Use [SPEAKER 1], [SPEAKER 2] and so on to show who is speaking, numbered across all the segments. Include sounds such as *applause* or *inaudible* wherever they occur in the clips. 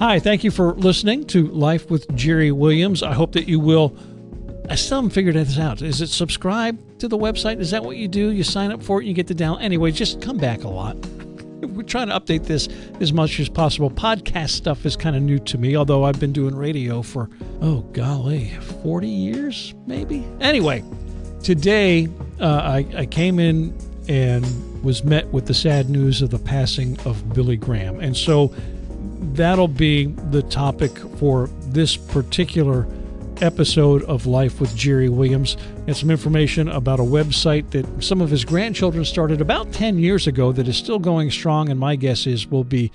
[SPEAKER 1] Hi, thank you for listening to Life with Jerry Williams. I hope that you will. I still haven't figured this out. Is it subscribe to the website? Is that what you do? You sign up for it, you get the down. Anyway, just come back a lot. *laughs* We're trying to update this as much as possible. Podcast stuff is kind of new to me, although I've been doing radio for, oh, golly, 40 years, maybe? Anyway, today uh, I, I came in and was met with the sad news of the passing of Billy Graham. And so that'll be the topic for this particular episode of Life with Jerry Williams and some information about a website that some of his grandchildren started about 10 years ago that is still going strong, and my guess is will be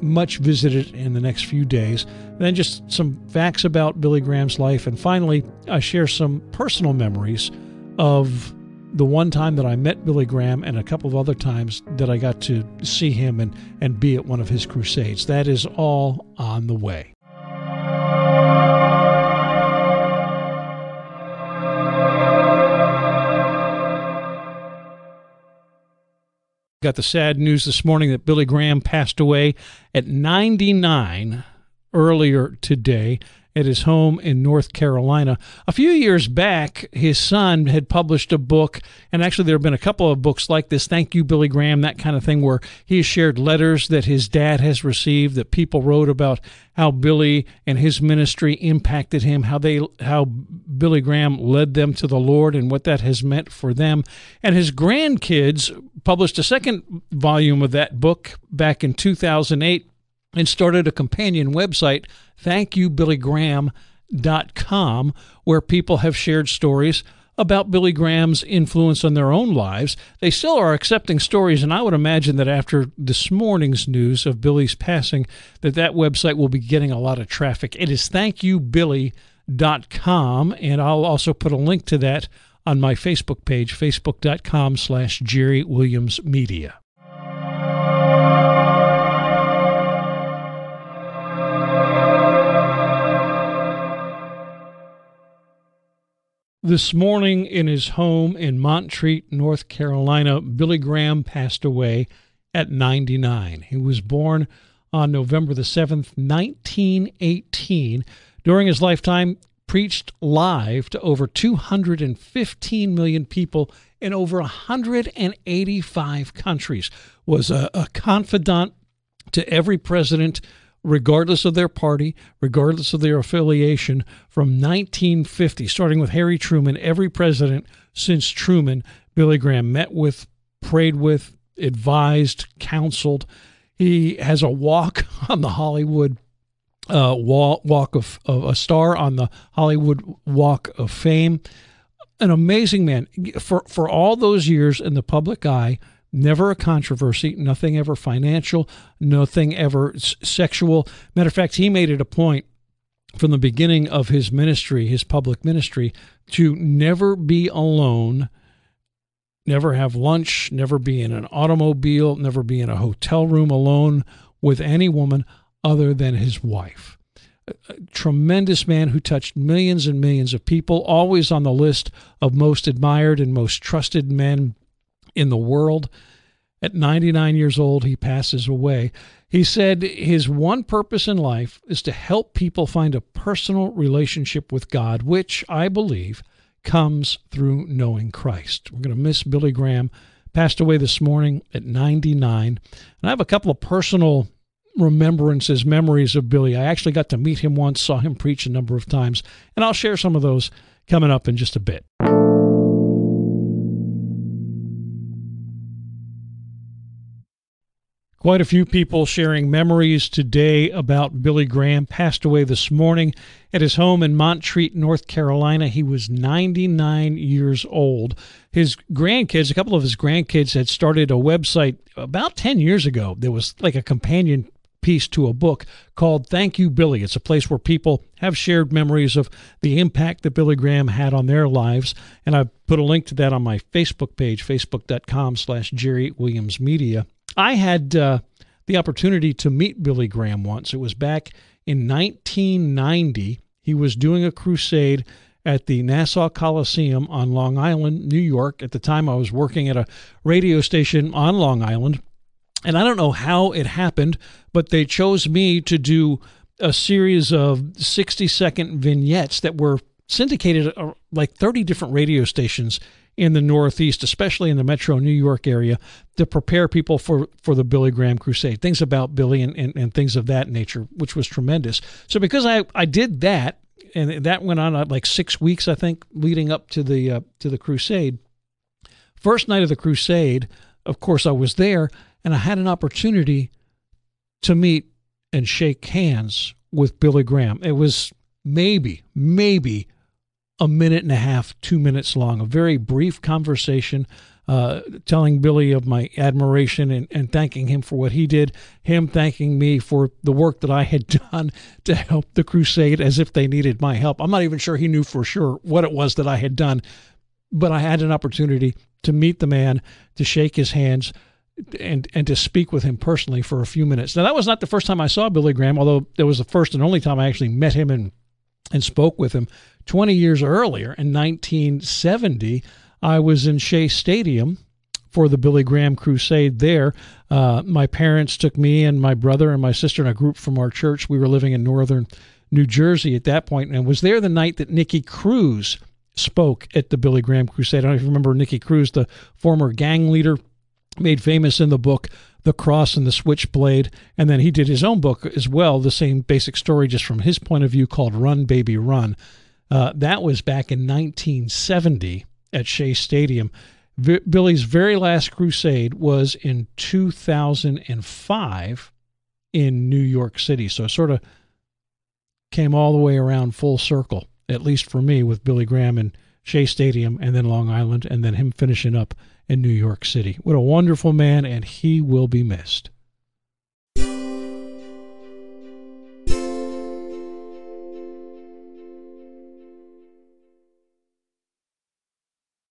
[SPEAKER 1] much visited in the next few days. then just some facts about Billy Graham's life, and finally, I share some personal memories of the one time that I met Billy Graham and a couple of other times that I got to see him and, and be at one of his crusades. That is all on the way. Got the sad news this morning that Billy Graham passed away at 99 earlier today at his home in North Carolina. A few years back, his son had published a book, and actually, there have been a couple of books like this Thank You, Billy Graham, that kind of thing, where he has shared letters that his dad has received that people wrote about how Billy and his ministry impacted him, how they how Billy Graham led them to the Lord and what that has meant for them. And his grandkids published a second volume of that book back in 2008 and started a companion website, thankyoubillygraham.com, where people have shared stories about Billy Graham's influence on their own lives. They still are accepting stories, and I would imagine that after this morning's news of Billy's passing, that that website will be getting a lot of traffic. It is thankyoubilly.com, and I'll also put a link to that on my Facebook page, facebook.com slash Jerry Williams Media. This morning in his home in Montreat, North Carolina, Billy Graham passed away at 99. He was born on November the 7th, 1918. During his lifetime, preached live to over 215 million people in over 185 countries, was a, a confidant to every president regardless of their party, regardless of their affiliation, from 1950, starting with Harry Truman, every president since Truman, Billy Graham met with, prayed with, advised, counseled. He has a walk *laughs* on the Hollywood uh, walk of, of a star on the Hollywood Walk of Fame. An amazing man for for all those years in the public eye Never a controversy, nothing ever financial, nothing ever sexual. Matter of fact, he made it a point from the beginning of his ministry, his public ministry, to never be alone, never have lunch, never be in an automobile, never be in a hotel room alone with any woman other than his wife. A tremendous man who touched millions and millions of people, always on the list of most admired and most trusted men in the world. At 99 years old, he passes away. He said his one purpose in life is to help people find a personal relationship with God, which I believe comes through knowing Christ. We're going to miss Billy Graham. Passed away this morning at 99. And I have a couple of personal remembrances, memories of Billy. I actually got to meet him once, saw him preach a number of times, and I'll share some of those coming up in just a bit. Quite a few people sharing memories today about Billy Graham. Passed away this morning at his home in Montreat, North Carolina. He was 99 years old. His grandkids, a couple of his grandkids, had started a website about 10 years ago. There was like a companion piece to a book called Thank You Billy. It's a place where people have shared memories of the impact that Billy Graham had on their lives. And I put a link to that on my Facebook page, facebook.com slash Jerry Williams Media. I had uh, the opportunity to meet Billy Graham once. It was back in 1990. He was doing a crusade at the Nassau Coliseum on Long Island, New York. At the time, I was working at a radio station on Long Island. And I don't know how it happened, but they chose me to do a series of 60 second vignettes that were syndicated uh, like 30 different radio stations in the Northeast, especially in the metro New York area, to prepare people for, for the Billy Graham Crusade, things about Billy and, and, and things of that nature, which was tremendous. So, because I, I did that, and that went on uh, like six weeks, I think, leading up to the uh, to the crusade. First night of the crusade, of course, I was there, and I had an opportunity to meet and shake hands with Billy Graham. It was maybe, maybe a minute and a half, two minutes long, a very brief conversation. Uh, telling Billy of my admiration and, and thanking him for what he did, him thanking me for the work that I had *laughs* done to help the crusade as if they needed my help. I'm not even sure he knew for sure what it was that I had done, but I had an opportunity to meet the man, to shake his hands, and and to speak with him personally for a few minutes. Now that was not the first time I saw Billy Graham, although it was the first and only time I actually met him and and spoke with him. 20 years earlier, in 1970, I was in Shea Stadium for the Billy Graham Crusade there. Uh, my parents took me and my brother and my sister and a group from our church. We were living in northern New Jersey at that point and was there the night that Nicky Cruz spoke at the Billy Graham Crusade. I don't know if you remember Nicky Cruz, the former gang leader, made famous in the book The Cross and the Switchblade. And then he did his own book as well, the same basic story, just from his point of view, called Run Baby Run. Uh, that was back in 1970 at Shea Stadium. V- Billy's very last crusade was in 2005 in New York City. So it sort of came all the way around full circle, at least for me, with Billy Graham and Shea Stadium and then Long Island and then him finishing up in New York City. What a wonderful man, and he will be missed.